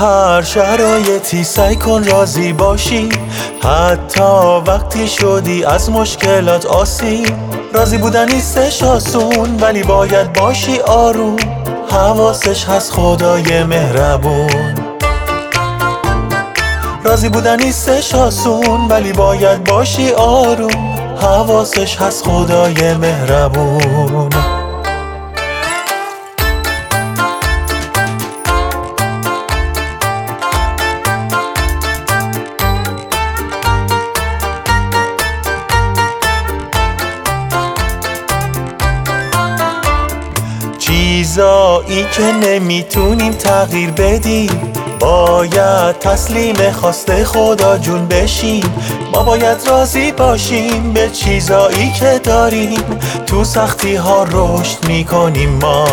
هر شرایطی سعی کن راضی باشی. حتی وقتی شدی از مشکلات آسیب راضی بودن نیستش آسون ولی باید باشی آروم. حواسش هست خدای مهربون. راضی بودن نیستش آسون ولی باید باشی آروم. حواسش هست خدای مهربون. چیزایی که نمی‌تونیم تغییر بدیم. باید تسلیم خواسته خدا جون بشیم. ما باید راضی باشیم به چیزایی که داریم. تو سختی ها رشد می‌کنیم ما.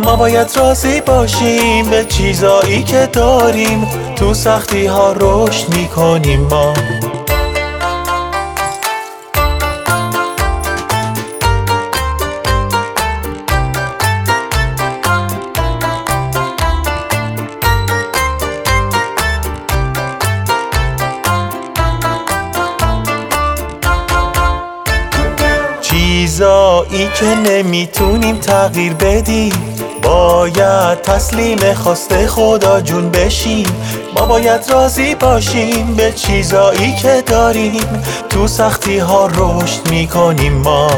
ما باید راضی باشیم به چیزایی که داریم. تو سختی ها رشد می‌کنیم ما. چیزایی که نمی‌تونیم تغییر بدیم. باید تسلیم خواسته خدا جون بشیم. ما باید راضی باشیم به چیزایی که داریم. تو سختی ها رشد می‌کنیم ما.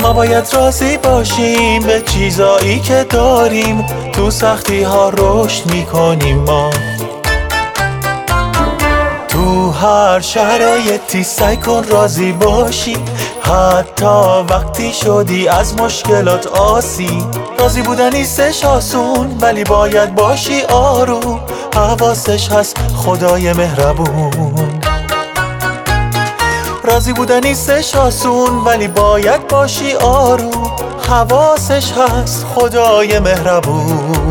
ما باید راضی باشیم به چیزایی که داریم. تو سختی ها رشد می‌کنیم ما. تو هر شرایطی سعی کن راضی باشی. حتی وقتی شدی از مشکلات آسی. راضی بودن نیستش آسون ولی باید باشی آروم حواسش هست خدای مهربون. راضی بودن نیستش آسون ولی باید باشی آروم حواسش هست خدای مهربون.